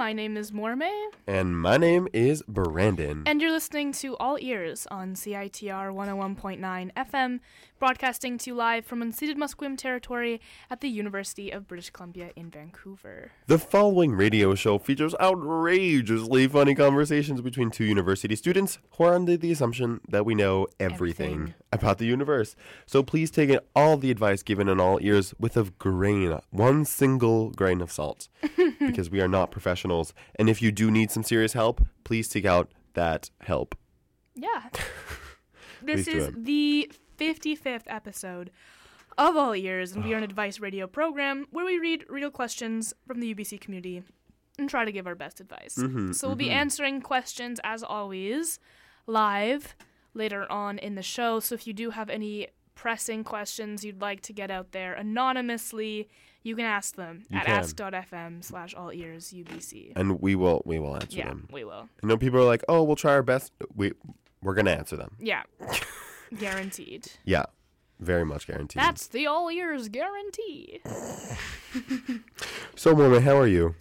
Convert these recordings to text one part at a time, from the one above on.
My name is Mormei, And my name is Brandon. and you're listening to All Ears on CITR 101.9 FM, broadcasting to you live from unceded Musqueam territory at the University of British Columbia in Vancouver. the following radio show features outrageously funny conversations between two university students who are under the assumption that we know everything, Everything. about the universe. So please take in all the advice given in all ears with a grain, one single grain of salt, because we are not professionals. And if you do need some serious help, please seek out that help. Yeah. this is the 55th episode of All Ears, and we are an advice radio program where we read real questions from the UBC community and try to give our best advice. Mhm, so we'll be mhm. answering questions as always live later on in the show. So if you do have any pressing questions you'd like to get out there anonymously, you can ask them You at can. ask.fm slash all ears UBC. And we will we will answer Yeah, them. we will. I know people are like, "Oh, we'll try our best." We we're gonna answer them. Yeah. Guaranteed. Yeah, very much guaranteed. That's the all ears guarantee. so, Mormei, how are you?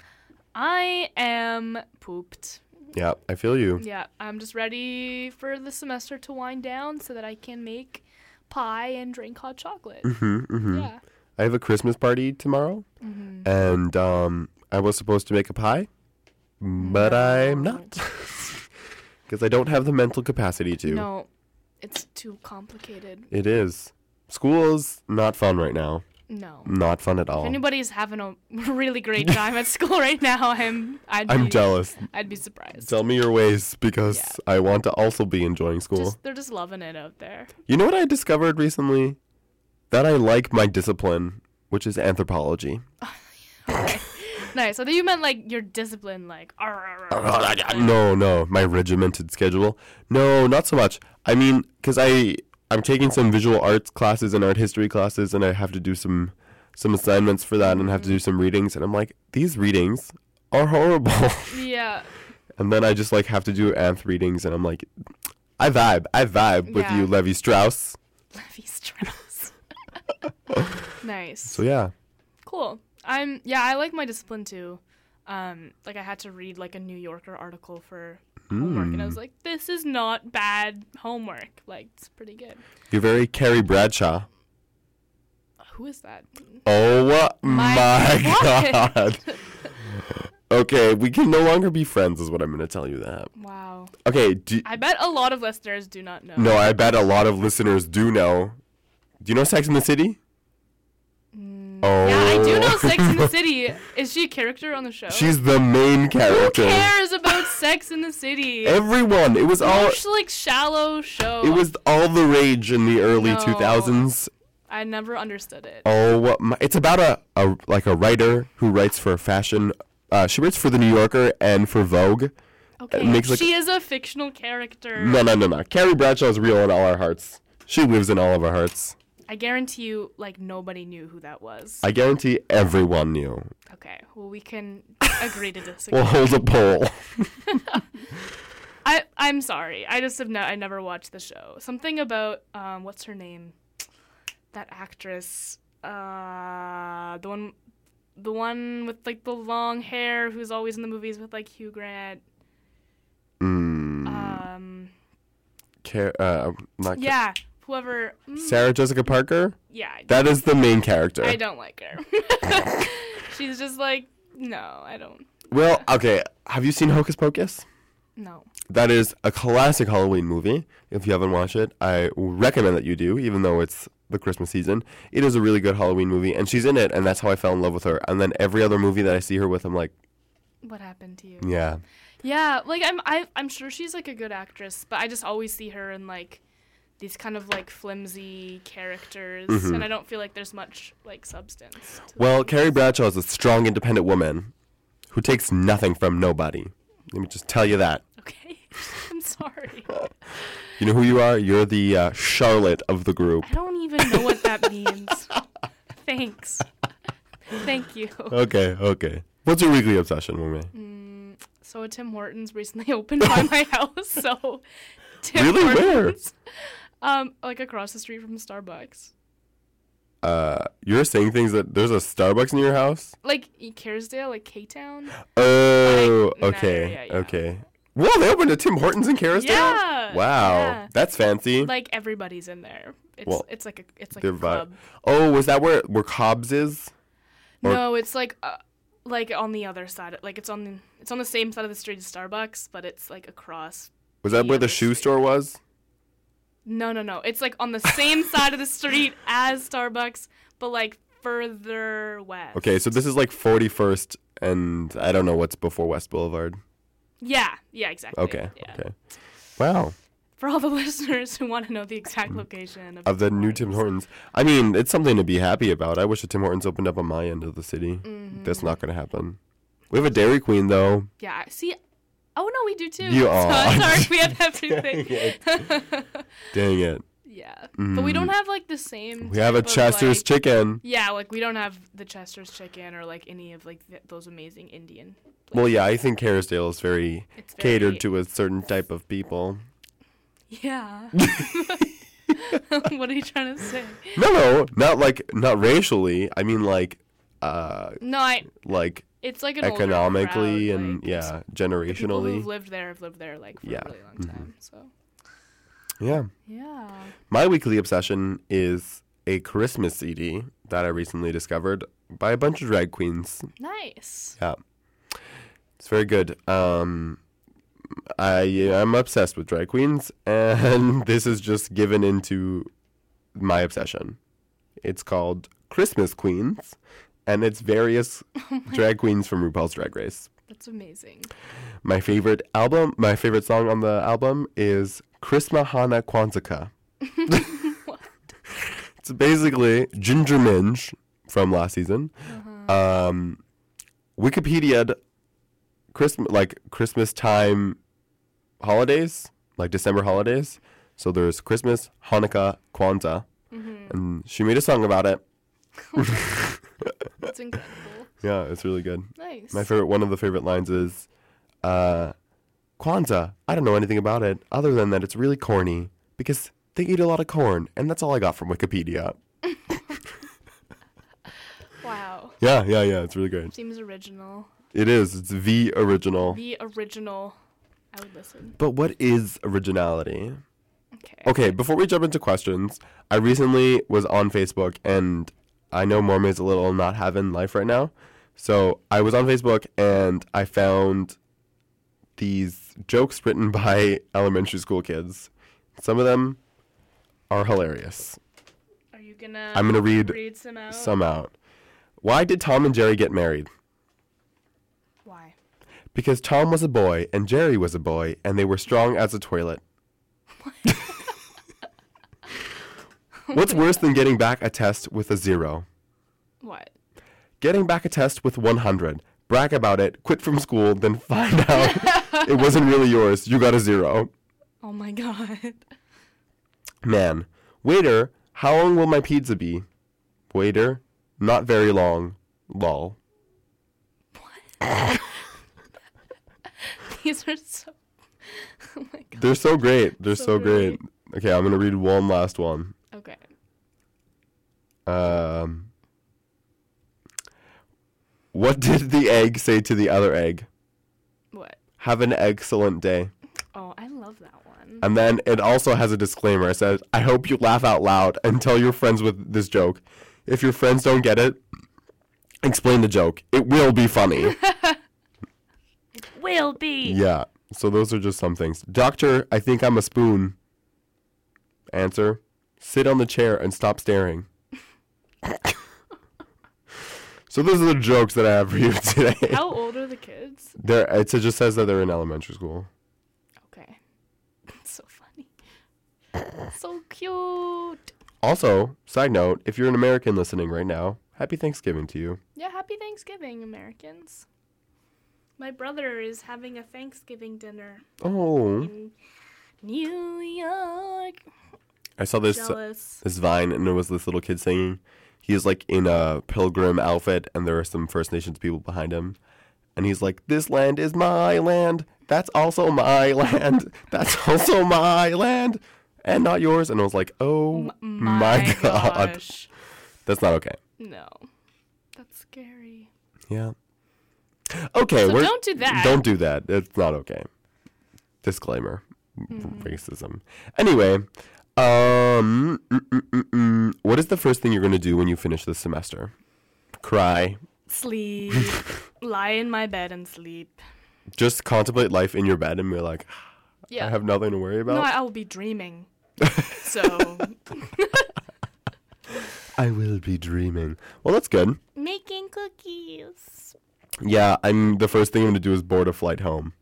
I am pooped. Yeah, I feel you. Yeah, I'm just ready for the semester to wind down so that I can make pie and drink hot chocolate. hmm hmm Yeah. I have a Christmas party tomorrow, hmm and um, I was supposed to make a pie, but I'm not because I don't have the mental capacity to. No, it's too complicated. It is. School's not fun right now. No. Not fun at all. If anybody's having a really great time at school right now, I'm I'd I'm jealous. I'd be surprised. Tell me your ways because Yeah. I want to also be enjoying school. Just they're just loving it out there. You know what I discovered recently? That I like my discipline, which is anthropology. Okay. Nice. I thought you meant like your discipline, like. "Arr, arr, uh, arr." No, no, my regimented schedule. No, not so much. I mean, because I I'm taking some visual arts classes and art history classes, and I have to do some some assignments for that, and have to do mm-hmm. some readings, and I'm like, these readings are horrible. Yeah. and then I just like have to do anth readings, and I'm like, I vibe, I vibe with Yeah. you, Levi Strauss. Levi Strauss. nice. So yeah, Cool. I'm yeah, I like my discipline too. Um, like I had to read like a New Yorker article for homework, and I was Mm. like, this is not bad homework. Like it's pretty good. you're very Carrie Bradshaw. Who is that? Oh My my, God. god. okay, we can no longer be friends, is what I'm going to tell you that. Wow. Okay, do, I bet a lot of listeners do not know. no, I bet a lot of listeners do know. Do you know Sex in the City? The City. Is she a character on the show? She's the main character. Who cares about Sex in the City? Everyone. It was all. Such like shallow show. It was all the rage in the early No. 2000s. I never understood it. Oh, my, it's about a, a like a writer who writes for fashion. Uh, she writes for the New Yorker and for Vogue. Okay, makes, like- she is a fictional character. No, no, no, no. Carrie Bradshaw is real in all our hearts. She lives in all of our hearts. I guarantee you, like nobody knew who that was. I guarantee everyone knew. okay, well we can agree to disagree. We'll hold a poll. I I'm sorry. I just have no. I never watched the show. Something about um, what's her name? That actress. Uh, the one, the one with like the long hair, who's always in the movies with like Hugh Grant. Mm, Um, Car- uh, not Ca- yeah, whoever. mm, Sarah Jessica Parker? yeah, I That is the main character. I don't like her. She's just like, no, I don't. Well, okay. Have you seen Hocus Pocus? No. That is a classic Halloween movie. If you haven't watched it, I recommend that you do, even though it's the Christmas season. It is a really good Halloween movie, and she's in it, and that's how I fell in love with her. And then every other movie that I see her with, I'm like, What happened to you? yeah. Yeah, like I'm I, I'm sure she's like a good actress, but I just always see her in like these kind of like flimsy characters, Mhm. and I don't feel like there's much like substance. Well, them. Carrie Bradshaw is a strong, independent woman who takes nothing from nobody. Let me just tell you that. Okay, I'm sorry. You know who you are? You're the uh, Charlotte of the group. I don't even know what that means. Thanks. Thank you. Okay, okay. What's your weekly obsession with? Mm, so a Tim Hortons recently opened by my house. So Tim Really? Where? Um, like across the street from Starbucks. uh, you're saying things that there's a Starbucks near your house. Like Kerrisdale, like K Town. Oh, Like, okay, area, yeah. okay. Whoa, they opened a Tim Hortons in Kerrisdale. Yeah, Wow, yeah. that's fancy. Like everybody's in there. It's Well, it's like a it's like a club. Oh, was that where where Cobb's is? or- no, it's like uh, like on the other side. Like it's on the it's on the same side of the street as Starbucks, but it's like across. Was that where the shoe street. store was? No, no, no. It's like on the same side of the street as Starbucks, but like further west. Okay, so this is like 41st, and I don't know what's before West Boulevard. Yeah, yeah, exactly. Okay, Yeah. okay. Wow, For all the listeners who want to know the exact location of, of the new Tim Hortons. I mean, it's something to be happy about. I wish a Tim Hortons opened up on my end of the city. Mm-hmm. That's not going to happen. We have a Dairy Queen though. Yeah. See. Oh no, we do too. You So, are. sorry, we have everything. Dang it. yeah, but we don't have like the same. Mm. We have a Chester's like- chicken. Yeah, like we don't have the Chester's chicken or like any of like th- those amazing Indian. Well, yeah, I think Kerrisdale is very It's catered to a certain type of people. Yeah. what are you trying to say? No, no, not like not racially. I mean like uh No, I. like It's like economically crowd, and like, yeah, The people generationally. who've lived there have lived there like for Yeah. a really long Mhm. time. So Yeah. yeah. My weekly obsession is a Christmas CD that I recently discovered by a bunch of drag queens. Nice. Yeah. It's very good. Um I am obsessed with drag queens and this is just given into my obsession. It's called Christmas Queens and it's various drag queens from RuPaul's Drag Race. That's amazing. My favorite album, my favorite song on the album is Christmas Hana Kwanzaa. it's basically Ginger Minj from last season. Um, Wikipedia Christmas like Christmas time holidays, like December holidays. So there's Christmas, Hanukkah, Kwanzaa, and she made a song about it. That's incredible. Yeah, it's really good. Nice. My favorite, one of the favorite lines is, uh, Kwanzaa. I don't know anything about it other than that it's really corny because they eat a lot of corn, and that's all I got from Wikipedia. wow. Yeah, yeah, yeah. It's really good. Seems original. It is. It's the original. The original. I would listen. But what is originality? Okay. Okay, before we jump into questions, I recently was on Facebook, and I know Mormei's a little not having life right now. So I was on Facebook, and I found these jokes written by elementary school kids. Some of them are hilarious. Are you gonna? I'm gonna read read some out. Some out. Why did Tom and Jerry get married? Why? Because Tom was a boy and Jerry was a boy, and they were strong as a toilet. What's worse than getting back a test with a zero? What? Getting back a test with 100. Brag about it, quit from school, then find out it wasn't really yours. You got a zero. Oh my god. Man. Waiter, how long will my pizza be? Waiter, not very long. Lol. What? These are so. Oh my god. They're so great. They're so, So great. Okay, I'm going to read one last one. Um, what did the egg say to the other egg? What? Have an excellent day. Oh, I love that one. And then it also has a disclaimer. It says, I hope you laugh out loud and tell your friends with this joke. If your friends don't get it, explain the joke. It will be funny. It will be. yeah. So those are just some things. Doctor, I think I'm a spoon. Answer, sit on the chair and stop staring. so those are the jokes that I have for you today. How old are the kids? They're, it just says that they're in elementary school. Okay. so funny. so cute. Also, side note, if you're an American listening right now, happy Thanksgiving to you. Yeah, happy Thanksgiving, Americans. My brother is having a Thanksgiving dinner Oh, in New York. I saw this Jealous. this vine, and it was this little kid singing. He's like in a pilgrim outfit, and there are some First Nations people behind him, and he's like, "This land is my land. That's also my land. That's also my land, and not yours." And I was like, "Oh M- my, god, gosh. That's not okay. No. That's scary. Yeah. Okay, So don't do that. Don't do that. It's not okay. Disclaimer. Mm-hmm. Racism. Anyway, um, mm, mm, mm, what is the first thing you're going to do when you finish this semester? Cry. Sleep. Lie in my bed and sleep. Just contemplate life in your bed and be like, Yeah. I have nothing to worry about. no, I, I will be dreaming. so I will be dreaming. Well, that's good. making cookies. Yeah, I'm the first thing I'm going to do is board a flight home.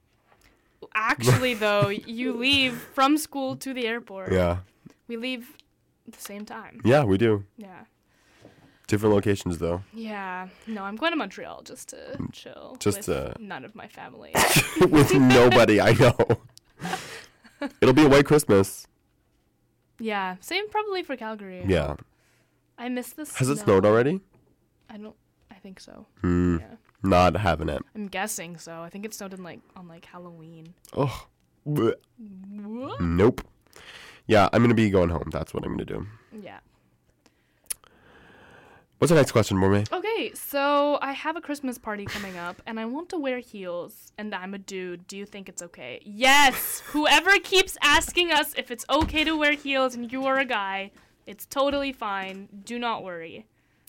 Actually, though, you leave from school to the airport. Yeah. We leave at the same time. Yeah, we do. Yeah. Different locations though. Yeah. No, I'm going to Montreal just to chill. Mm, Just with to- none of my family. With nobody I know. It'll be a white Christmas. yeah. Same probably for Calgary. Yeah. I miss this. Has it snowed already? I don't. I think so. Hmm. Yeah. Not having it. I'm guessing so. I think it snowed in like on like Halloween. Oh. What? Nope. Yeah, I'm gonna be going home. That's what I'm gonna do. Yeah. What's the next question, Mormei? Okay, so I have a Christmas party coming up and I want to wear heels and I'm a dude. Do you think it's okay? Yes! Whoever keeps asking us if it's okay to wear heels and you are a guy, it's totally fine. Do not worry.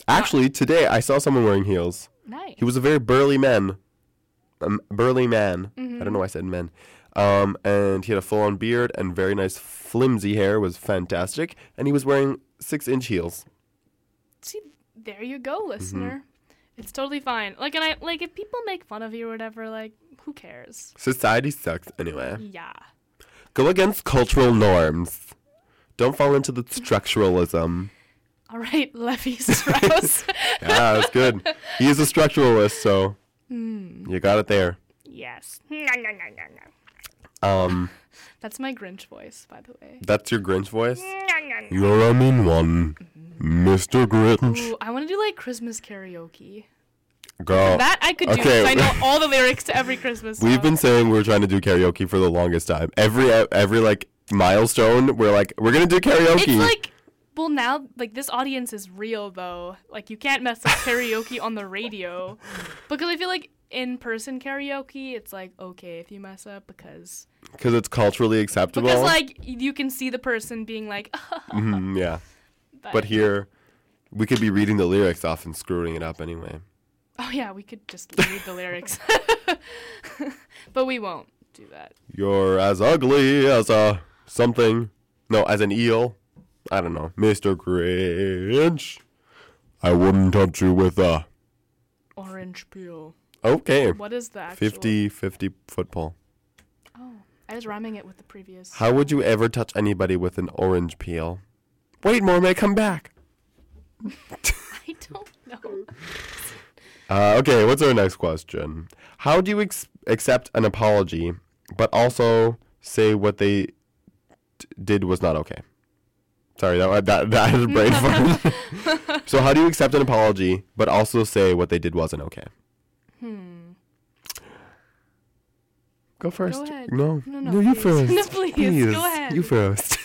Actually, today I saw someone wearing heels. Nice. He was a very burly man. Um, burly man. I don't know why I said men. Um, and he had a full-on beard and very nice flimsy hair. Was fantastic, and he was wearing six-inch heels. See, there you go, Mm-hmm. listener. It's totally fine. Like, and I like if people make fun of you or whatever. Like, who cares? Society sucks anyway. Yeah. Go against cultural norms. Don't fall into the structuralism. All right, Levi Strauss. Yeah, that's good. He is a structuralist, so you got it there. yes. Um, That's my Grinch voice, by the way. that's your Grinch voice. You're a mean one, Mr. Grinch. Ooh, I want to do like Christmas karaoke. Girl, That I could do. 'cause okay. I know all the lyrics to every Christmas song. we've been saying we're trying to do karaoke for the longest time. Every every like milestone, we're like we're gonna do karaoke. It's like, well, now like this audience is real though. Like you can't mess up karaoke on the radio, because I feel like in person karaoke, it's like okay if you mess up because because it's culturally acceptable. because like you can see the person being like, Mhm, yeah, but here we could be reading the lyrics off and screwing it up anyway. oh yeah, we could just read the lyrics, but we won't do that. You're as ugly as a something. No, as an eel. I don't know. Mr. Grinch. I wouldn't touch you with a. Orange peel. Okay. What is the actual? 50 50 football. Oh, I was rhyming it with the previous. How would you ever touch anybody with an orange peel? Wait, Mormei, come back. I don't know. Uh, okay, what's our next question? How do you ex- accept an apology, but also say what they d- did was not okay? Sorry, that that that is brain fart. so, how do you accept an apology, but also say what they did wasn't okay? Hmm. Go first. ahead. No, No, no, you please. first. No, please, go ahead. You first.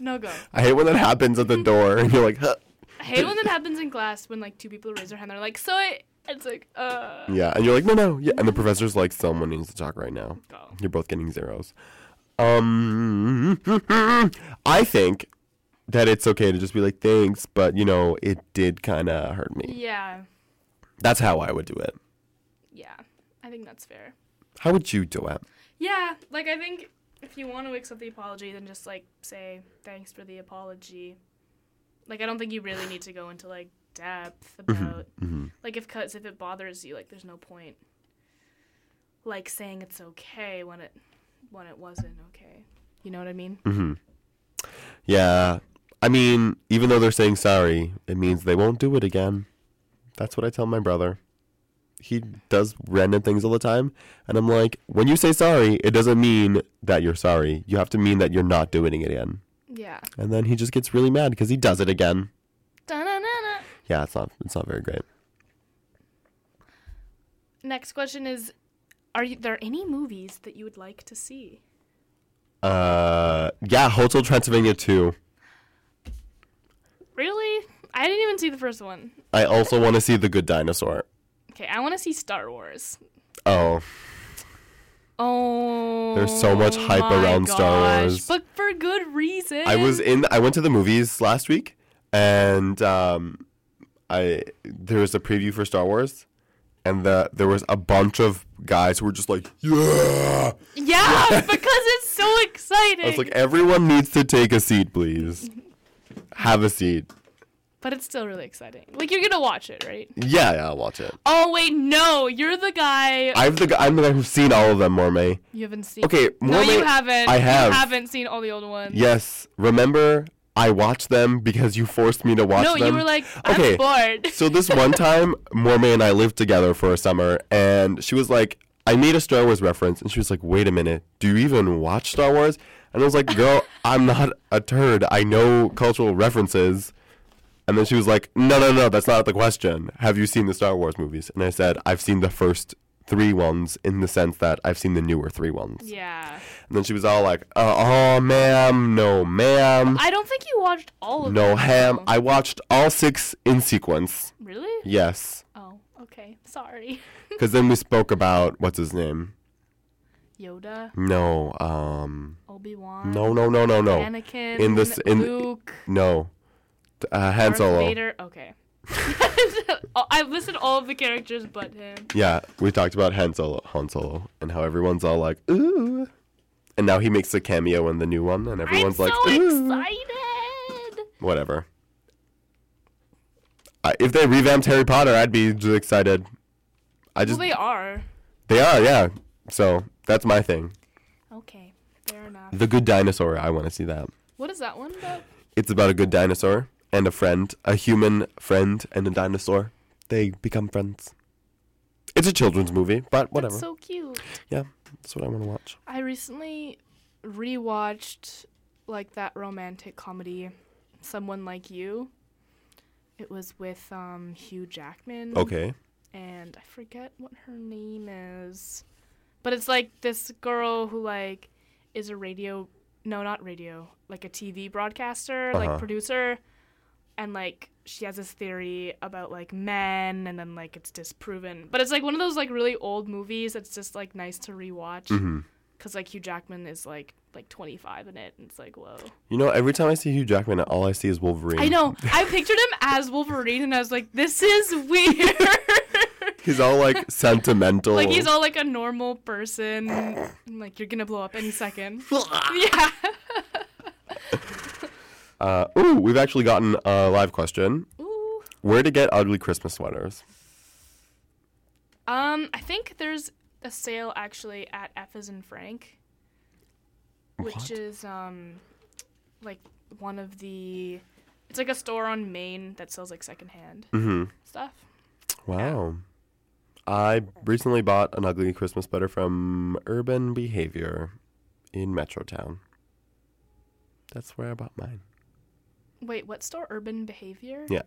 No go. I hate when that happens at the door, and you're like, huh. I hate when that happens in class when like two people raise their hand. And they're like, so I. It's like, uh. yeah, and you're like, no, no, yeah, and the professor's like, someone needs to talk right now. Go. You're both getting zeros. Um, I think that it's okay to just be like, thanks, but you know, it did kind of hurt me. Yeah. That's how I would do it. Yeah. I think that's fair. How would you do it? Yeah. Like I think if you want to accept the apology, then just like say thanks for the apology. Like I don't think you really need to go into like depth about hmm like if cause if it bothers you, like there's no point like saying it's okay when it when it wasn't okay. You know what I mean? hmm Yeah, I mean, even though they're saying sorry, it means they won't do it again. That's what I tell my brother. He does random things all the time, and I'm like, when you say sorry, it doesn't mean that you're sorry. You have to mean that you're not doing it again. Yeah. And then he just gets really mad because he does it again. Da-na-na-na. Yeah, it's not it's not very great. Next question is are you, there any movies that you would like to see? Uh, yeah, Hotel Transylvania 2. Really? I didn't even see the first one. I also want to see The Good Dinosaur. Okay, I want to see Star Wars. Oh, Oh. There's so much hype around Star Wars. But for good reason. I was in. I went to the movies last week, and um, I there was a preview for Star Wars, and the there was a bunch of guys who were just like, yeah. Yeah, because it's so exciting. I was like, everyone needs to take a seat, please. Have a seat. But it's still really exciting. Like you're gonna watch it, right? Yeah, yeah, I'll watch it. Oh wait, no, you're the guy. I'm the guy, I'm the guy who's seen all of them, Mormei. you haven't seen. Okay, No, you haven't. I have. You haven't seen all the old ones. Yes, remember I watched them because you forced me to watch No, them. you were like, I'm Okay, bored. so this one time, Mormei and I lived together for a summer, and she was like, I made a Star Wars reference, and she was like, wait a minute, do you even watch Star Wars? And I was like, girl, I'm not a turd. I know cultural references. And then she was like, no, no, no, that's not the question. Have you seen the Star Wars movies? And I said, I've seen the first three ones in the sense that I've seen the newer three ones. yeah. And then she was all like, uh, oh, ma'am, no, ma'am, I don't think you watched all of no them. No, ham. I watched all six in sequence. Really? Yes. Oh, okay. Sorry. Because then we spoke about what's his name? Yoda, No, um, Obi Wan. no, no, no, no, no, Anakin. In this- in- Luke. no. Uh, Han Darth Solo. Vader. Okay. Oh, I've listed all of the characters but him. Yeah, we talked about Han Solo, Han Solo, and how everyone's all like, ooh. And now he makes a cameo in the new one, and everyone's I'm like, so ooh. excited. Whatever. I, if they revamped Harry Potter, I'd be just excited. I just Well, they are. they are, yeah. So that's my thing. Okay, fair enough. The Good Dinosaur. I want to see that. What is that one about? It's about a good dinosaur and a friend, a human friend and a dinosaur. They become friends. It's a children's movie, but whatever. That's so cute. yeah, that's what I want to watch. I recently rewatched like that romantic comedy, Someone Like You. It was with um, Hugh Jackman. Okay. And I forget what her name is. But it's like this girl who like is a radio no, not radio, like a TV broadcaster, Uh-huh. like producer. And like she has this theory about like men and then like it's disproven. But it's like one of those like really old movies that's just like nice to rewatch mm-hmm. because like Hugh Jackman is like like 25 in it, and it's like whoa. You know, every time I see Hugh Jackman, all I see is Wolverine. I know. I pictured him as Wolverine, and I was like, this is weird. He's all like sentimental. like he's all like a normal person. and, like you're gonna blow up any second. yeah. Uh, ooh, we've actually gotten a live question. Ooh. Where to get ugly Christmas sweaters? Um, I think there's a sale actually at F and Frank, which What? is um, like one of the. It's like a store on Main that sells like secondhand Mm-hmm. stuff. Wow. I recently bought an ugly Christmas sweater from Urban Behavior in Metrotown. That's where I bought mine. Wait, what store? Urban Behavior? Yeah.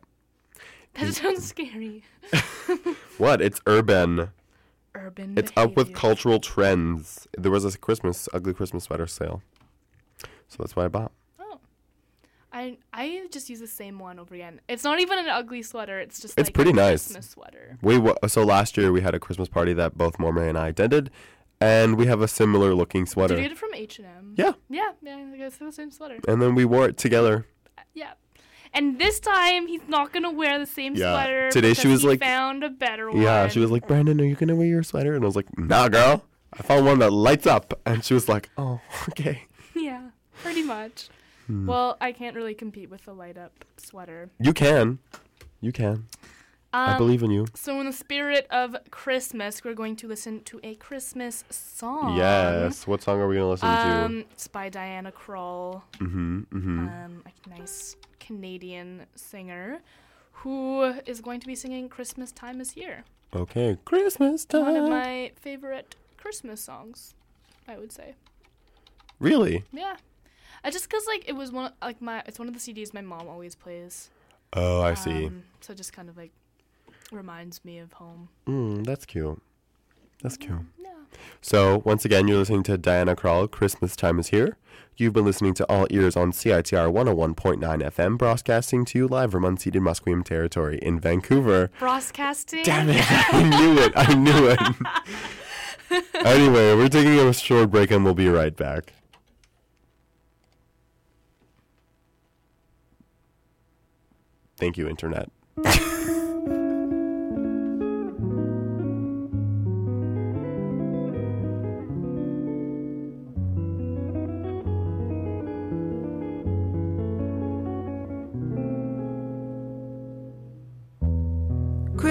That sounds scary. What? It's urban. Urban. It's up with cultural trends. There was a Christmas ugly Christmas sweater sale. So that's why I bought. Oh. I I just use the same one over again. It's not even an ugly sweater. It's just It's like pretty a nice. Christmas sweater. We wa- so last year we had a Christmas party that both Mormei and I attended, and we have a similar looking sweater. Did you get it from H and M? Yeah. Yeah, yeah. I guess the same sweater. And then we wore it together. Yeah. And this time he's not gonna wear the same Yeah. sweater. Today she because was he like- found a better one. Yeah, she was like, Brandon, are you gonna wear your sweater? And I was like, Nah, girl. I found one that lights up. And she was like, Oh, okay. Yeah, pretty much. Hmm. Well, I can't really compete with the light up sweater. You can. You can. Um, I believe in you. So, in the spirit of Christmas, we're going to listen to a Christmas song. Yes. What song are we listen to? Um, it's by Diana Krall. Mm-hmm. Mm-hmm. um, a nice Canadian singer, who is going to be singing "Christmas Time Is Here." okay. Christmas time. One of my favorite Christmas songs, I would say. really? Yeah, I just cause like it was one like my it's one of the CDs my mom always plays. Oh, I see. Um, so just kind of like reminds me of home. Mm, that's cute. That's cool. Yeah. So, once again, you're listening to Diana Krall, Christmas Time is Here. You've been listening to All Ears on CITR 101.9 FM, broadcasting to you live from unceded Musqueam territory in Vancouver. Broadcasting. Damn it, I knew it, I knew it. anyway, we're taking a short break and we'll be right back. Thank you, Internet.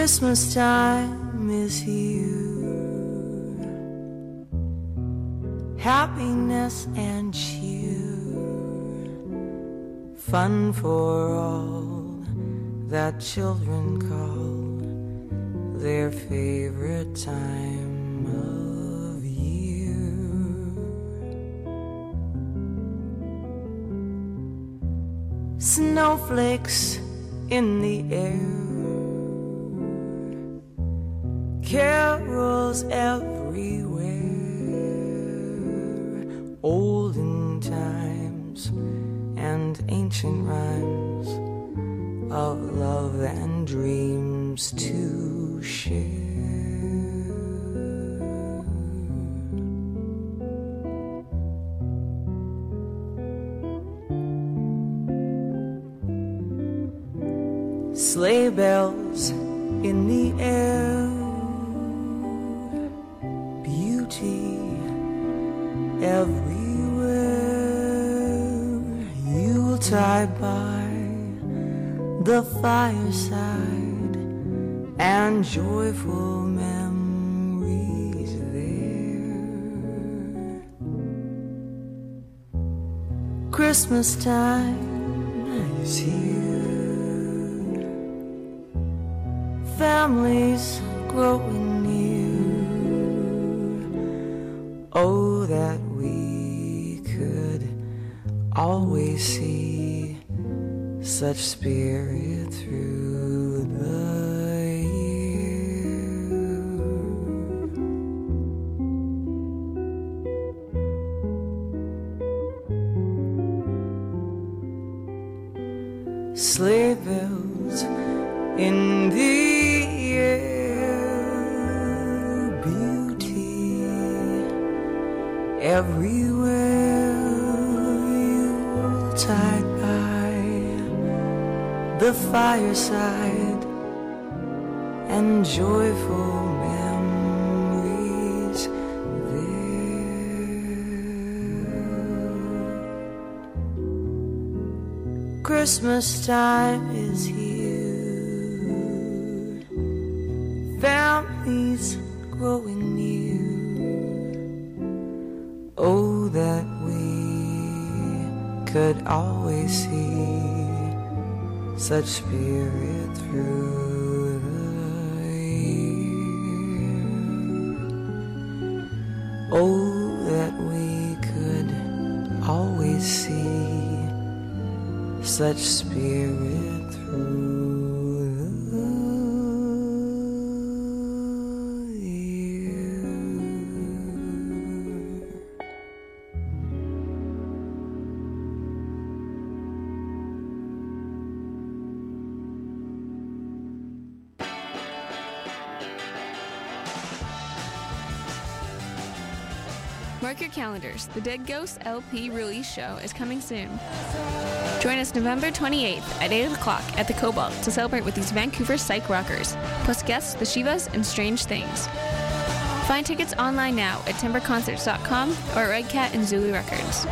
Christmas time is here. Happiness and cheer. Fun for all that children call their favorite time of year. Snowflakes in the air carols everywhere, olden times and ancient rhymes of love and dreams to share. And joyful memories there. Christmas time is here. Families growing near. Oh, that we could always see such spirit through the Time is here. Families growing near. Oh, that we could always see such spirit through the. Oh, such spirit through the. Mark your calendars. The Dead Ghost LP release show is coming soon. Join us November 28th at 8 o'clock at the Cobalt to celebrate with these Vancouver psych rockers, plus guests The Shivas and Strange Things. Find tickets online now at timbreconcerts.com or at Red Cat and Zulu Records.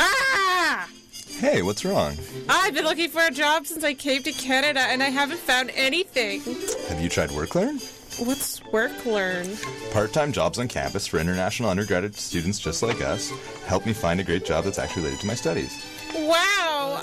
Ah! Hey, what's wrong? I've been looking for a job since I came to Canada and I haven't found anything. Have you tried WorkLearn? What's work learn? Part time jobs on campus for international undergraduate students just like us help me find a great job that's actually related to my studies. Wow!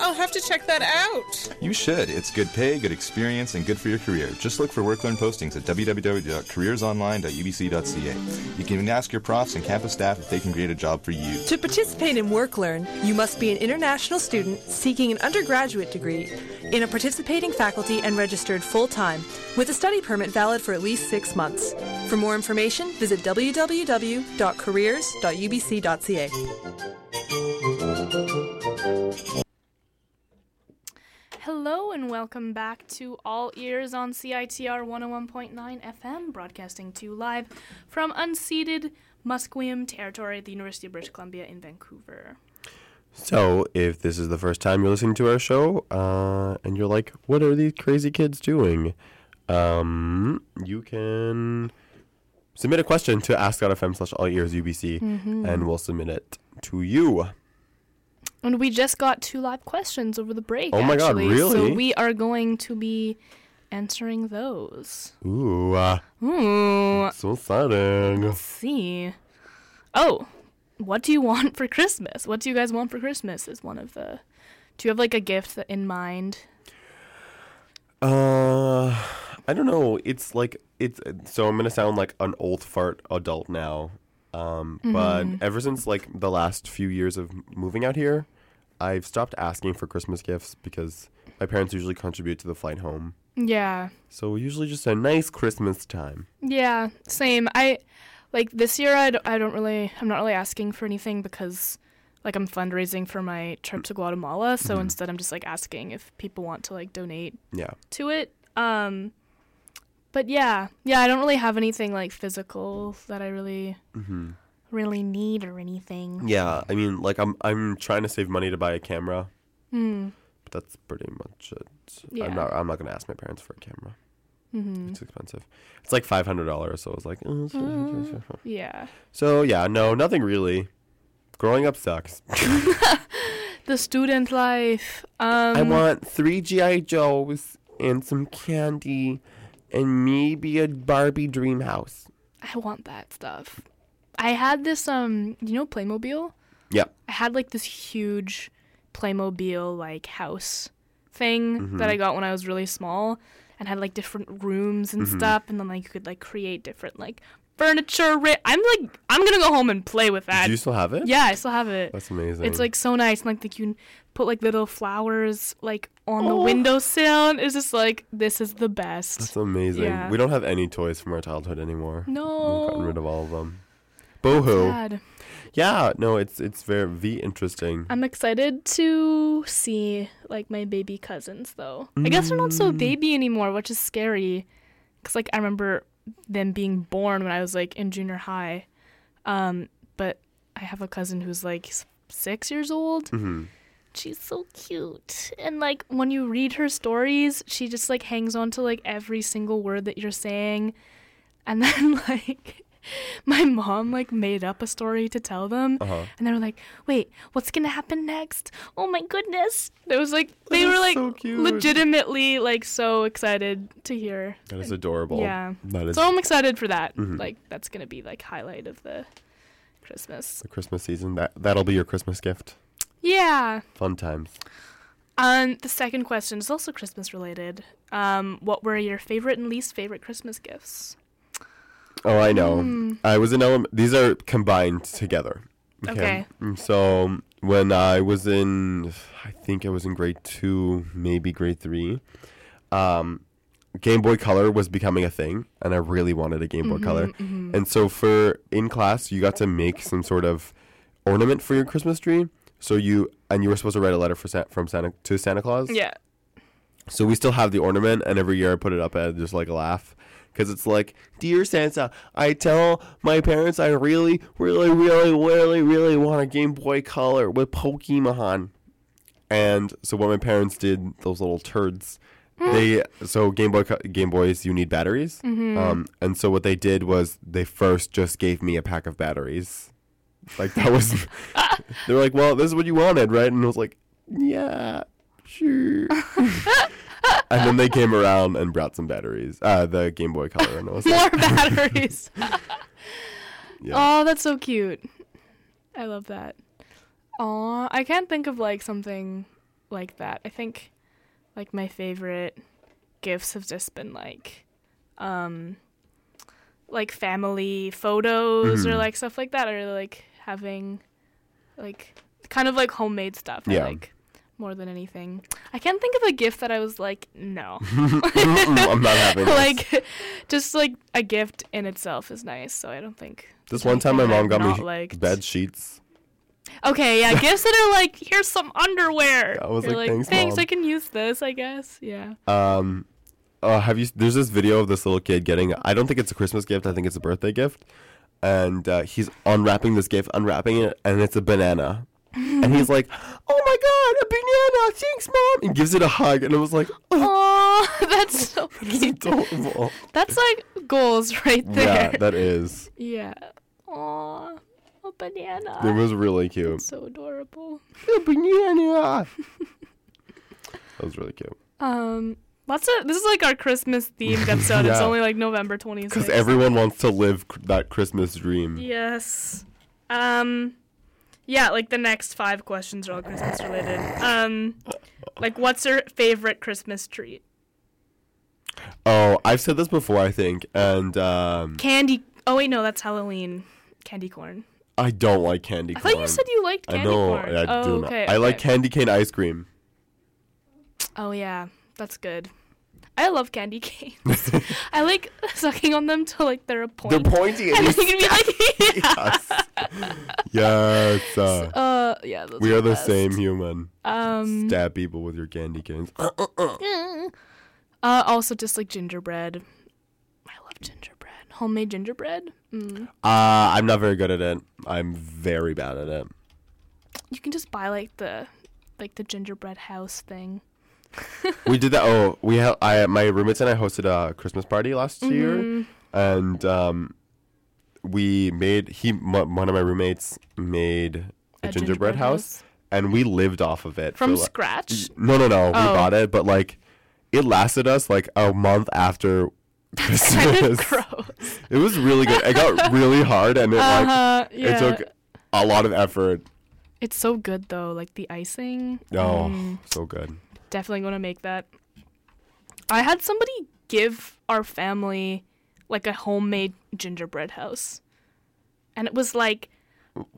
Wow, I'll have to check that out. You should. It's good pay, good experience, and good for your career. Just look for WorkLearn postings at www.careersonline.ubc.ca. You can even ask your profs and campus staff if they can create a job for you. To participate in WorkLearn, you must be an international student seeking an undergraduate degree in a participating faculty and registered full time with a study permit valid for at least six months. For more information, visit www.careers.ubc.ca. Hello and welcome back to All Ears on CITR 101.9 FM, broadcasting to you live from unceded Musqueam territory at the University of British Columbia in Vancouver. So, if this is the first time you're listening to our show, uh, and you're like, "What are these crazy kids doing?" Um, you can submit a question to ask.fm slash all ears UBC, and we'll submit it to you. And we just got two live questions over the break. Oh my God, actually, So we are going to be answering those. Ooh, uh, Ooh, so exciting! let's see. Oh, what do you want for Christmas? What do you guys want for Christmas? Is one of the. Do you have like a gift in mind? Uh, I don't know. It's like it's so I'm gonna sound like an old fart adult now. Um, but ever since like the last few years of moving out here, I've stopped asking for Christmas gifts because my parents usually contribute to the flight home. Yeah. So usually just a nice Christmas time. Yeah, same. I like this year. I don't, I don't really. I'm not really asking for anything because like I'm fundraising for my trip to Guatemala. So instead, I'm just like asking if people want to like donate Yeah. to it. Um, but yeah, yeah. I don't really have anything like physical that I really really need or anything. Yeah. I mean, like I'm I'm trying to save money to buy a camera, Hmm. but that's pretty much it. Yeah. I'm not I'm not gonna ask my parents for a camera. It's expensive. It's like five hundred dollars. So I was like, oh, it's- Yeah. So yeah, no, nothing really. Growing up sucks. The student life. Um, I want three GI Joes and some candy, and maybe a Barbie dream house. I want that stuff. I had this um you know Playmobil? Yeah. I had like this huge Playmobil like house thing that I got when I was really small and had like different rooms and stuff and then like you could like create different like furniture ri- I'm like I'm going to go home and play with that. Do you still have it? yeah, I still have it. That's amazing. It's like so nice and like, like you can put like little flowers like on the Oh. windowsill and it's just like this is the best. That's amazing. Yeah. We don't have any toys from our childhood anymore. no. We've gotten rid of all of them. Boohoo. Sad. Yeah, no, it's it's very, very interesting. I'm excited to see like my baby cousins though. I guess they're not so Mm. baby anymore, which is scary. Cuz like I remember them being born when I was like in junior high. Um but I have a cousin who's like 6 years old. hmm She's so cute. And like when you read her stories, she just like hangs on to like every single word that you're saying. And then like my mom like made up a story to tell them. Uh-huh. And they were like, "Wait, what's gonna happen next? Oh my goodness!" It was like they were like so legitimately like so excited to hear. That is adorable. Yeah. That is So I'm excited for that. Mhm. Like that's gonna be like highlight of the Christmas. the Christmas season. That that'll be your Christmas gift. Yeah. Fun times. Um, the second question is also Christmas related. Um, what were your favorite and least favorite Christmas gifts? Oh, I know. Hmm. I was in element. These are combined together. Okay. Mm, So when I was in, I think I was in grade two, maybe grade three. Um, Game Boy Color was becoming a thing, and I really wanted a Game Boy Color. And so for in class, you got to make some sort of ornament for your Christmas tree. So you and you were supposed to write a letter for Sa- from Santa to Santa Claus. Yeah. So we still have the ornament, and every year I put it up and just like a laugh. Because it's like, Dear Santa, I tell my parents I really, really, really, really, really want a Game Boy Color with Pokemon. And so what my parents did, those little turds, they so Game Boy Game Boys you need batteries, um, and so what they did was they first just gave me a pack of batteries, like that was they were like, well, this is what you wanted, right? And I was like, yeah, sure. and then they came around and brought some batteries, uh, the Game Boy Color, and I was More batteries. yeah. Oh, that's so cute. I love that. Aw, I can't think of like something like that. I think like my favorite gifts have just been like um like family photos or Mhm. like stuff like that or like having like kind of like homemade stuff. I Yeah. like more than anything. I can't think of a gift that I was like, no. I'm not having this. like just like a gift in itself is nice, so I don't think This one time my mom got me liked. bed sheets. Okay, yeah, gifts that are like, here's some underwear. I was You're like, "Thanks, Mom." I can use this, I guess. Yeah. Um, uh, have you? There's this video of this little kid getting. I don't think it's a Christmas gift. I think it's a birthday gift, and uh, he's unwrapping this gift, unwrapping it, and it's a banana. And he's like, "Oh my god, a banana! Thanks, mom!" And gives it a hug, and I was like, "Oh, that's so cute. adorable." That's like goals right there. yeah, that is. Yeah. Aw, a banana. It was really cute. so adorable. A banana. that was really cute. Um, lots of this is like our Christmas themed episode. It's Yeah. only like November twenty Because everyone wants to live cr- that Christmas dream. Yes. Um yeah, like the next 5 questions are all Christmas related. Um like what's your favorite Christmas treat? Oh, I've said this before, I think, and um, Candy Oh wait, no, that's Halloween. Candy corn. I don't like candy corn. I corn. thought you said you liked I candy know. corn. I oh, do not. okay. I like candy cane ice cream. Oh yeah, that's good. I love candy canes. I like sucking on them till like they're a point. They're pointy. and And then you can be like, yeah. yes. yes. Uh, Uh, yeah. We are the best. same human. Um. Stab people with your candy canes. Uh, also, just like gingerbread. I love gingerbread. Homemade gingerbread. Mm. Uh, I'm not very good at it. I'm very bad at it. You can just buy like the, like the gingerbread house thing. we did that. Oh, we ha- I my roommates and I hosted a Christmas party last year, Mhm. and um, we made he m- one of my roommates made a, gingerbread, house, and we lived off of it from like- scratch. No, no, no. We Oh. bought it, but like it lasted us like a month after kind of Christmas. gross. it was really good. It got really hard, and it like Uh-huh, yeah. it took a lot of effort. It's so good though, like the icing. Oh, Mm, so good. definitely gonna make that. I had somebody give our family like a homemade gingerbread house, and it was like,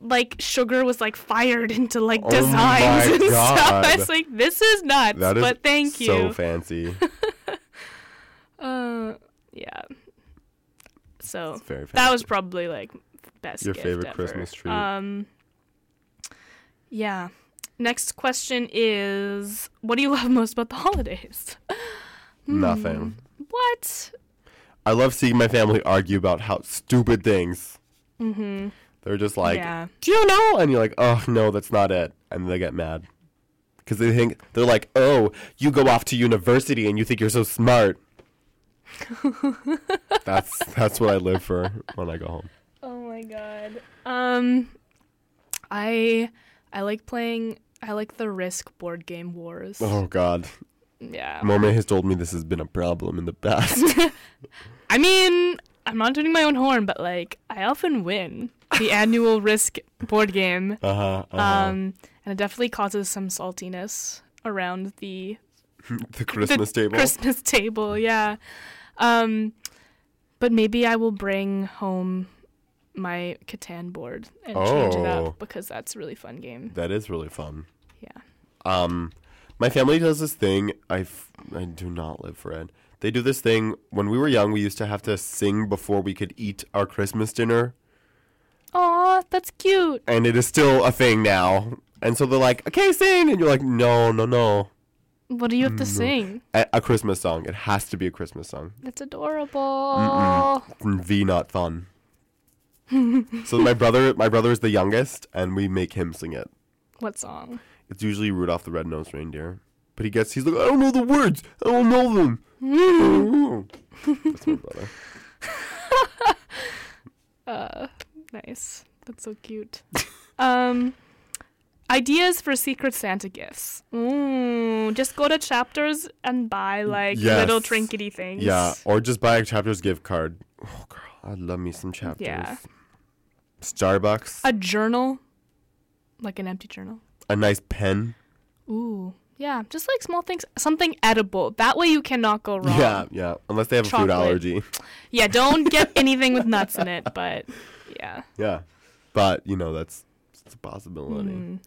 like sugar was like fired into like Oh designs and stuff. I was like, this is nuts, That is but thank so you. So fancy. uh, yeah. So that was probably like best. Your favorite ever. Christmas tree. Um. Yeah. Next question is, what do you love most about the holidays? Nothing. What? I love seeing my family argue about how stupid things. Mm-hmm. They're just like, yeah. "Do you know?" And you're like, "Oh no, that's not it," and they get mad because they think they're like, "Oh, you go off to university and you think you're so smart." that's that's what I live for when I go home. Oh my god. Um, I I like playing. I like the Risk board game wars. Oh God, Yeah. Mormei has told me this has been a problem in the past. I mean, I'm not tooting my own horn, but like I often win the annual Risk board game. uh huh. Uh-huh. Um, and it definitely causes some saltiness around the the Christmas the table. Christmas table, yeah. Um, but maybe I will bring home my Catan board and change it Oh. up because that's a really fun game. that is really fun. Yeah. Um, my family does this thing. I f- I do not live for it. They do this thing when we were young. We used to have to sing before we could eat our Christmas dinner, Aw, that's cute. and it is still a thing now. And so they're like, "Okay, sing," and you're like, "No, no, no." What do you have to sing? A, a Christmas song. It has to be a Christmas song. That's adorable. V not fun. so my brother, my brother is the youngest, and we make him sing it. What song? It's usually Rudolph the Red-Nosed Reindeer. But he gets, he's like, I don't know the words. I don't know them. That's my brother. Uh, nice. That's so cute. um, ideas for Secret Santa gifts. Ooh, just go to chapters and buy like little trinkety things. Yeah, or just buy a Chapters gift card. Oh, girl, I love me some Chapters. Yeah. Starbucks. A journal, like an empty journal. A nice pen. Ooh, Yeah, just like small things, something edible. That way you cannot go wrong. Yeah, yeah. Unless they have a food allergy. Yeah, don't get anything with nuts in it, but yeah. Yeah, but you know that's it's a possibility. Mm.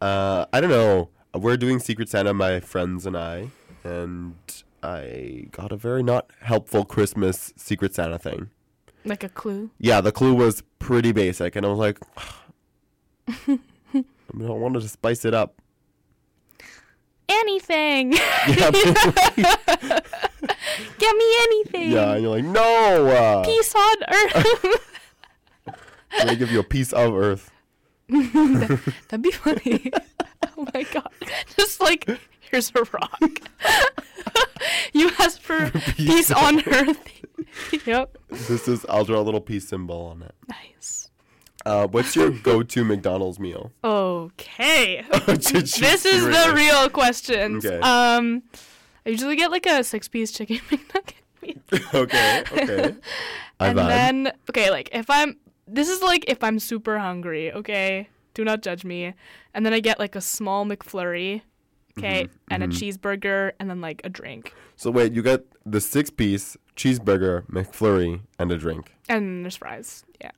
Uh, I don't know. We're doing Secret Santa, my friends and I, and I got a very not helpful Christmas Secret Santa thing. Like a clue. Yeah, the clue was pretty basic, and I was like, I mean, I wanted to spice it up. Anything. Yeah, Get me anything. yeah, and you're like, no. Uh, Peace on earth. I'm give you a piece of Earth. That'd be funny. oh my god. Just like, here's a rock. you asked for peace on earth. yep. This is. I'll draw a little peace symbol on it. Nice. Uh, what's your go-to McDonald's meal? Okay. This is the real question. Okay. Um, I usually get like a six-piece chicken McNugget. Meal. Okay, okay. And then okay, like if I'm this is like if I'm super hungry, okay? Do not judge me. And then I get like a small McFlurry, okay, Mm-hmm, and a cheeseburger and then like a drink. So wait, you got the six-piece cheeseburger, McFlurry, and a drink. And there's fries. Yeah.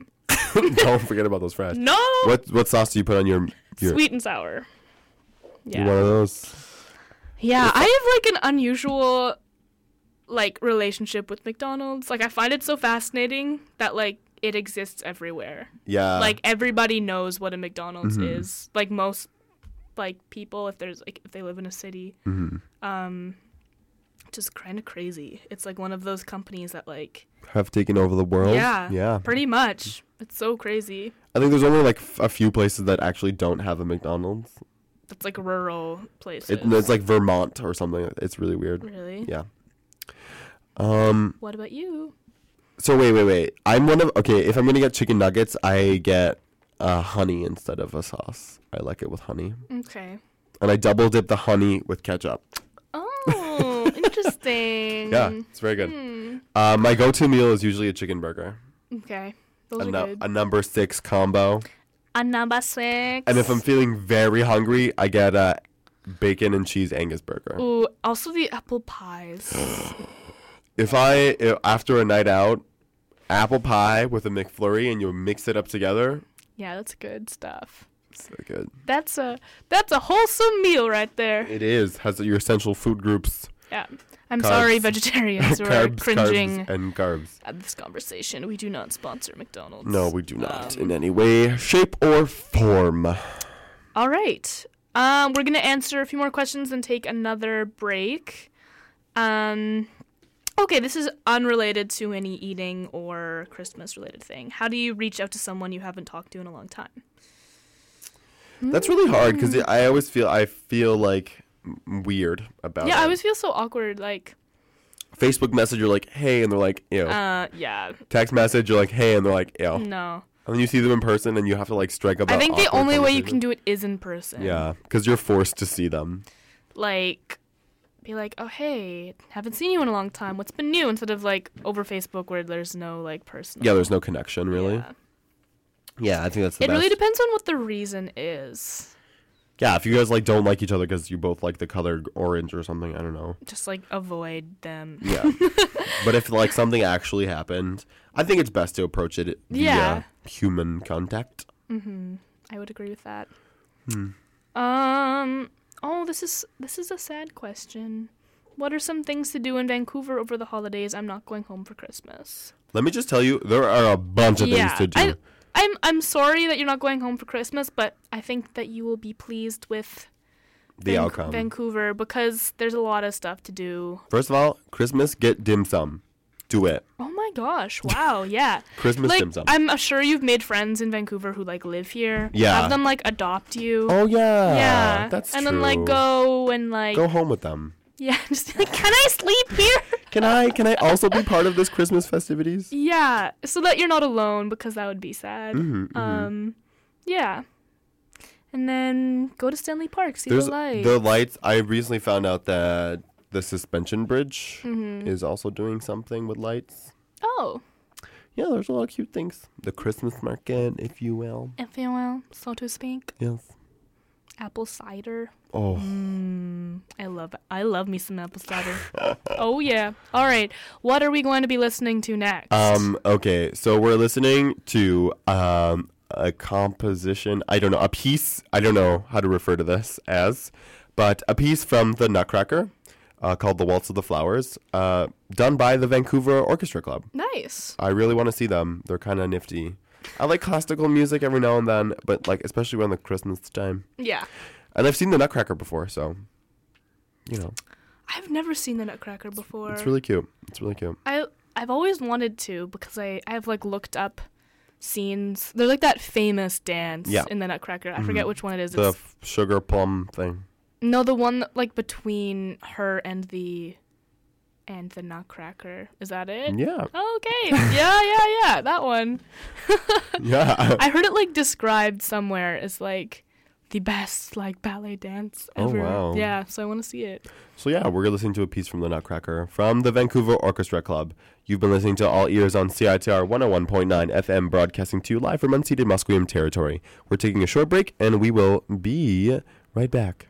Don't forget about those fries. No What what sauce do you put on your your? sweet and sour. You one of Yeah. those? Yeah, I have like an unusual like relationship with McDonald's. Like I find it so fascinating that like it exists everywhere. Yeah. like everybody knows what a McDonald's Mhm. is. Like most like people if there's like if they live in a city. Mhm. Um just kind of crazy. It's like one of those companies that like have taken over the world. yeah, Yeah. pretty much. It's so crazy. I think there's only like f- a few places that actually don't have a McDonald's. It's like rural places. It, it's like Vermont or something. It's really weird. really. Yeah. Um. What about you? So wait, wait, wait. I'm one of okay. If I'm gonna get chicken nuggets, I get uh, honey instead of a sauce. I like it with honey, Okay. and I double dip the honey with ketchup. Oh, interesting. Yeah, it's very good. Hmm. Uh, my go-to meal is usually a chicken burger, Okay. Those a, are nu- good. a number six combo. A number six. And if I'm feeling very hungry, I get a bacon and cheese Angus burger. Ooh, also the apple pies. If I i- after a night out, apple pie with a McFlurry, and you mix it up together, yeah, that's good stuff. so good. That's a that's a wholesome meal right there. It is has your essential food groups: Yeah. I'm Carbs. sorry, vegetarians who are carbs, cringing carbs, and carbs. at this conversation. We do not sponsor McDonald's. No, we do not Um, in any way, shape, or form. All right. Um, we're gonna answer a few more questions and take another break. Um, okay, this is unrelated to any eating or Christmas related thing. How do you reach out to someone you haven't talked to in a long time? That's really hard because I always feel I feel like m- weird about yeah, it. I always feel so awkward. Like, Facebook message, you're like, hey, and they're like, ew. uh, yeah, Text message, you're like, hey, and they're like, ew. no. And then you see them in person, and you have to like strike up. I think the only way you can do it is in person. Yeah, because you're forced to see them. like be like, "Oh, hey, haven't seen you in a long time. What's been new?" Instead of like over Facebook where there's no like personal. Yeah, there's no connection really. Yeah. Yeah, I think that's the It best. really depends on what the reason is. Yeah, if you guys like don't like each other because you both like the color orange or something, I don't know. Just like avoid them. Yeah, but if like something actually happened, I think it's best to approach it via Yeah. human contact. Mm-hmm. I would agree with that. Hmm. Um. Oh, this is this is a sad question. What are some things to do in Vancouver over the holidays? I'm not going home for Christmas. Let me just tell you, there are a bunch of yeah, things to do. I, I'm I'm sorry that you're not going home for Christmas, but I think that you will be pleased with the Vanc- outcome. Vancouver because there's a lot of stuff to do. First of all, Christmas, get dim sum. Do it. Oh my gosh! Wow, yeah. Christmas like dim sum. I'm sure you've made friends in Vancouver who like live here. Yeah. Have them like adopt you. oh yeah. yeah. That's and true. then like go and like Go home with them. yeah, just like can I sleep here? Can I? Can I also be part of this Christmas festivities? yeah, so that you're not alone because that would be sad. Mhm, mhm. Um, yeah. And then go to Stanley Park, see There's the lights. the lights. I recently found out that the suspension bridge Mhm. is also doing something with lights. Oh, Yeah, there's a lot of cute things. The Christmas market, if you will. if you will, so to speak. Yes. Apple cider. Oh, Mm, I love I love me some apple cider. oh yeah. All right. What are we going to be listening to next? um, okay. So we're listening to um a composition. I don't know a piece. I don't know how to refer to this as, but a piece from the Nutcracker, uh, called "The Waltz of the Flowers," uh, done by the Vancouver Orchestra Club. nice. I really want to see them. They're kind of nifty. I like classical music every now and then, but like especially around the Christmas time. Yeah. And I've seen the Nutcracker before, so you know I've never seen the Nutcracker before. it's really cute. It's really cute. I I've always wanted to because I I've like looked up scenes. There's like that famous dance Yeah. in the Nutcracker. I forget mm-hmm. which one it is. The It's, sugar plum thing. no, the one that, like between her and the and the Nutcracker. Is that it? Yeah, oh, Okay. yeah, yeah, yeah. That one. yeah. I heard it like described somewhere as like the best like ballet dance ever. Oh, ever. wow. Yeah, so I want to see it. so yeah, we're listening to a piece from the Nutcracker from the Vancouver Orchestra Club. You've been listening to All Ears on CITR 101.9 FM, broadcasting to you live from unceded Musqueam territory. We're taking a short break, and we will be right back.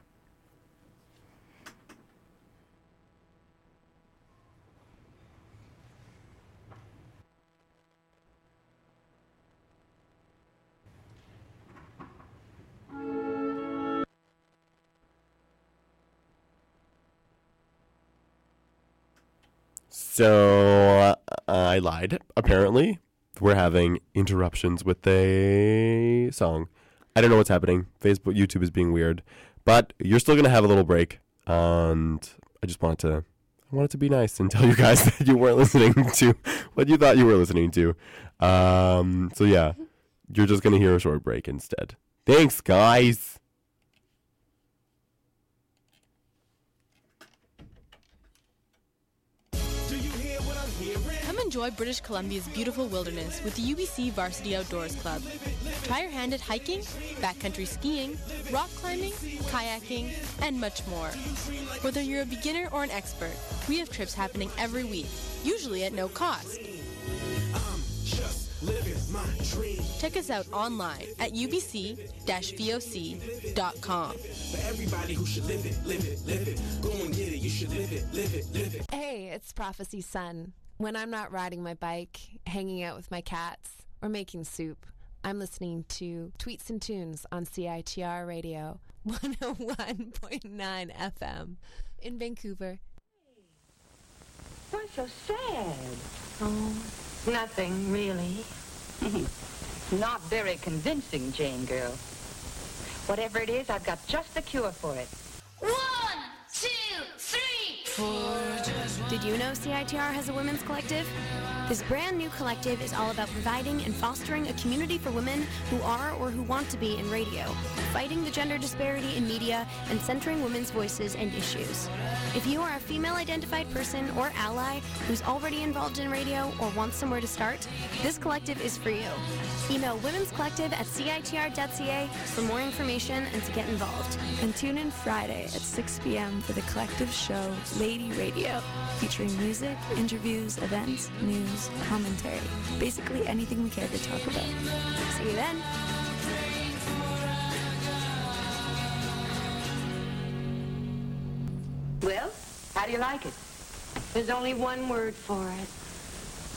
So uh, I lied. Apparently, we're having interruptions with a song. I don't know what's happening. Facebook, YouTube is being weird, but you're still gonna have a little break. And I just wanted to, I wanted to be nice and tell you guys that you weren't listening to what you thought you were listening to. Um, so yeah, you're just gonna hear a short break instead. Thanks, guys. Enjoy British Columbia's beautiful wilderness with the UBC Varsity Outdoors Club. Try your hand at hiking, backcountry skiing, rock climbing, kayaking, and much more. Whether you're a beginner or an expert, we have trips happening every week, usually at no cost. Check us out online at ubc-voc.com. Hey, it's Prophecy Sun. When I'm not riding my bike, hanging out with my cats, or making soup, I'm listening to Tweets and Tunes on CITR Radio 101.9 FM in Vancouver. What's so sad? Oh, nothing really. Not very convincing, Jane girl. Whatever it is, I've got just the cure for it. One, two, three, four. Did you know CITR has a women's collective? This brand new collective is all about providing and fostering a community for women who are or who want to be in radio, fighting the gender disparity in media, and centering women's voices and issues. If you are a female identified person or ally who's already involved in radio or wants somewhere to start, this collective is for you. Email Women's Collective at CITR.ca for more information and to get involved. And tune in Friday at 6 p.m. for the collective show Lady Radio, featuring music, interviews, events, news, commentary, basically anything we care to talk about. See you then. Well, how do you like it? There's only one word for it.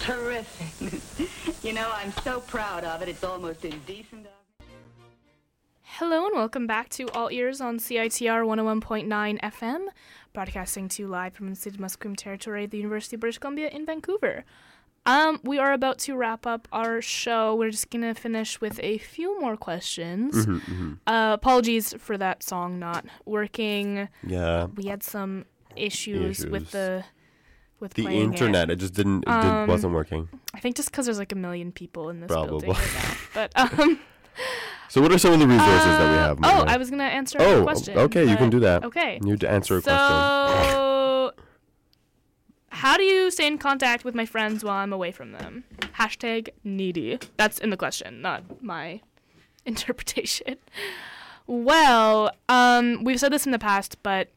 Terrific. you know, I'm so proud of it, it's almost indecent of me. Hello and welcome back to All Ears on CITR 101.9 FM, broadcasting to you live from the city of Musqueam territory at the University of British Columbia in Vancouver. Um, we are about to wrap up our show. We're just gonna finish with a few more questions. Mhm, mhm. Uh, apologies for that song not working. Yeah. We had some issues, with the with The internet, It. it just didn't, it Um, did, wasn't working. I think just because there's like a million people in this Probably. building right. But um. So what are some of the resources that we have? Uh, oh, Mona? I was gonna answer Oh, a question. okay, you can do that. Okay. You need to answer a so, question. how do you stay in contact with my friends while I'm away from them? Hashtag needy. That's in the question, not my interpretation. Well, um, we've said this in the past, but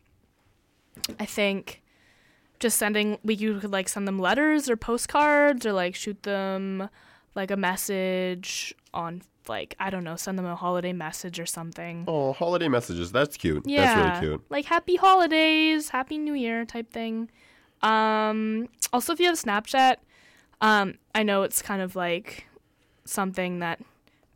I think just sending we you could like send them letters or postcards or like shoot them like a message on like I don't know, send them a holiday message or something. Oh, holiday messages. That's cute. Yeah, That's really cute. Like happy holidays, happy new year type thing. Um, also, if you have Snapchat, um, I know it's kind of like something that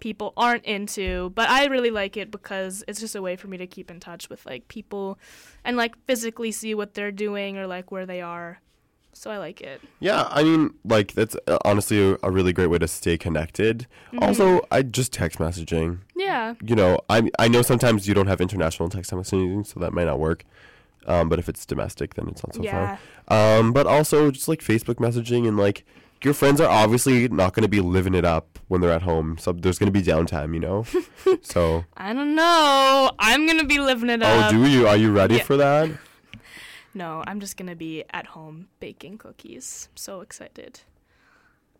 people aren't into, but I really like it because it's just a way for me to keep in touch with like people and like physically see what they're doing or like where they are. So I like it. Yeah, I mean, like that's uh, honestly a, a really great way to stay connected. Mhm. Also, I just text messaging. Yeah. You know, I I know sometimes you don't have international text messaging, so that might not work. Um, but if it's domestic, then it's not so Yeah. Um, but also just like Facebook messaging and like your friends are obviously not going to be living it up when they're at home. So there's going to be downtime, you know. so I don't know. I'm gonna be living it oh, up. Oh, do you? Are you ready Yeah. for that? No, I'm just gonna be at home baking cookies. So excited.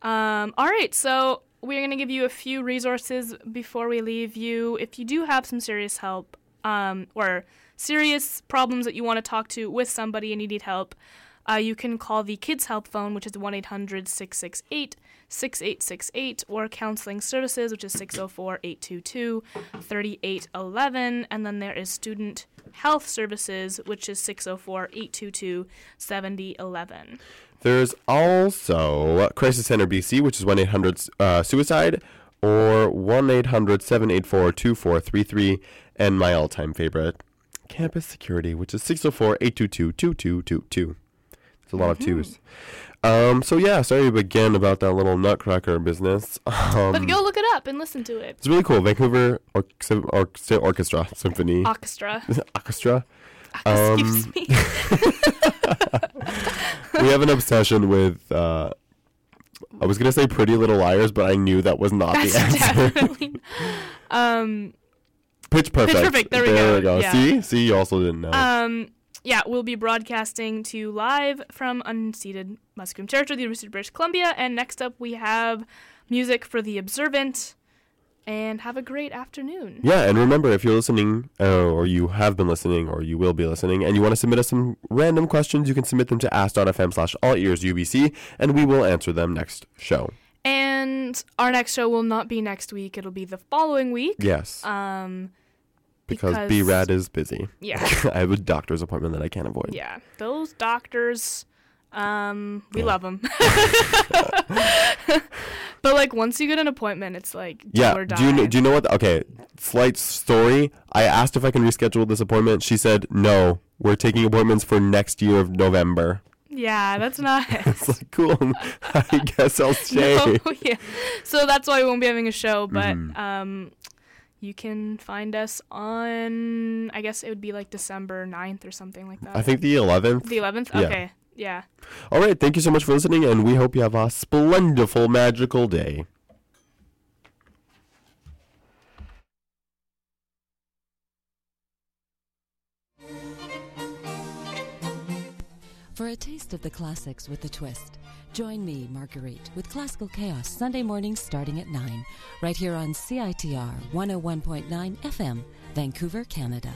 Um, all right, so we're gonna give you a few resources before we leave you. If you do have some serious help, um, or serious problems that you want to talk to with somebody and you need help, uh, you can call the Kids Help phone, which is 1 800 668 6868, or Counseling Services, which is 604 822 3811. And then there is Student Health Services, which is 604 822 7011. There's also Crisis Center BC, which is 1 800 uh, Suicide, or 1 800 784 2433, and my all time favorite, Campus Security, which is 604 822 2222. It's a lot of twos. Um, so, yeah, sorry again about that little nutcracker business. Um, but go look it up and listen to it. it's really cool. Vancouver or- or- Orchestra Symphony. Orchestra. Orchestra. Excuse Um, me. we have an obsession with. Uh, I was gonna say Pretty Little Liars, but I knew that was not That's the answer. definitely. um, Pitch Perfect. Perfect, there we go, yeah. See, see, you also didn't know. Um, yeah, we'll be broadcasting to you live from unceded Musqueam territory, the University of British Columbia. And next up, we have music for the observant. And have a great afternoon. yeah, and remember, if you're listening, uh, or you have been listening, or you will be listening, and you want to submit us some random questions, you can submit them to ask.fm slash all ears UBC, and we will answer them next show. And our next show will not be next week; it'll be the following week. Yes. Um, Because, because- B Rad is busy. Yeah. I have a doctor's appointment that I can't avoid. yeah, those doctors, um, we Yeah. love them. but like once you get an appointment, it's like Yeah. Do you know, do you know what? Okay. Slight story. I asked if I can reschedule this appointment. She said no. We're taking appointments for next year of November. Yeah, that's nice. Like cool. I guess I'll stay. No, yeah. So that's why we won't be having a show, but Mhm. um, you can find us on. I guess it would be like December 9th or something like that. I think the 11th. The 11th. Yeah. Okay. Yeah. All right. Thank you so much for listening, and we hope you have a splendidful, magical day. For a taste of the classics with a twist, join me, Marguerite, with Classical Chaos Sunday mornings starting at 9, right here on CITR 101.9 FM, Vancouver, Canada.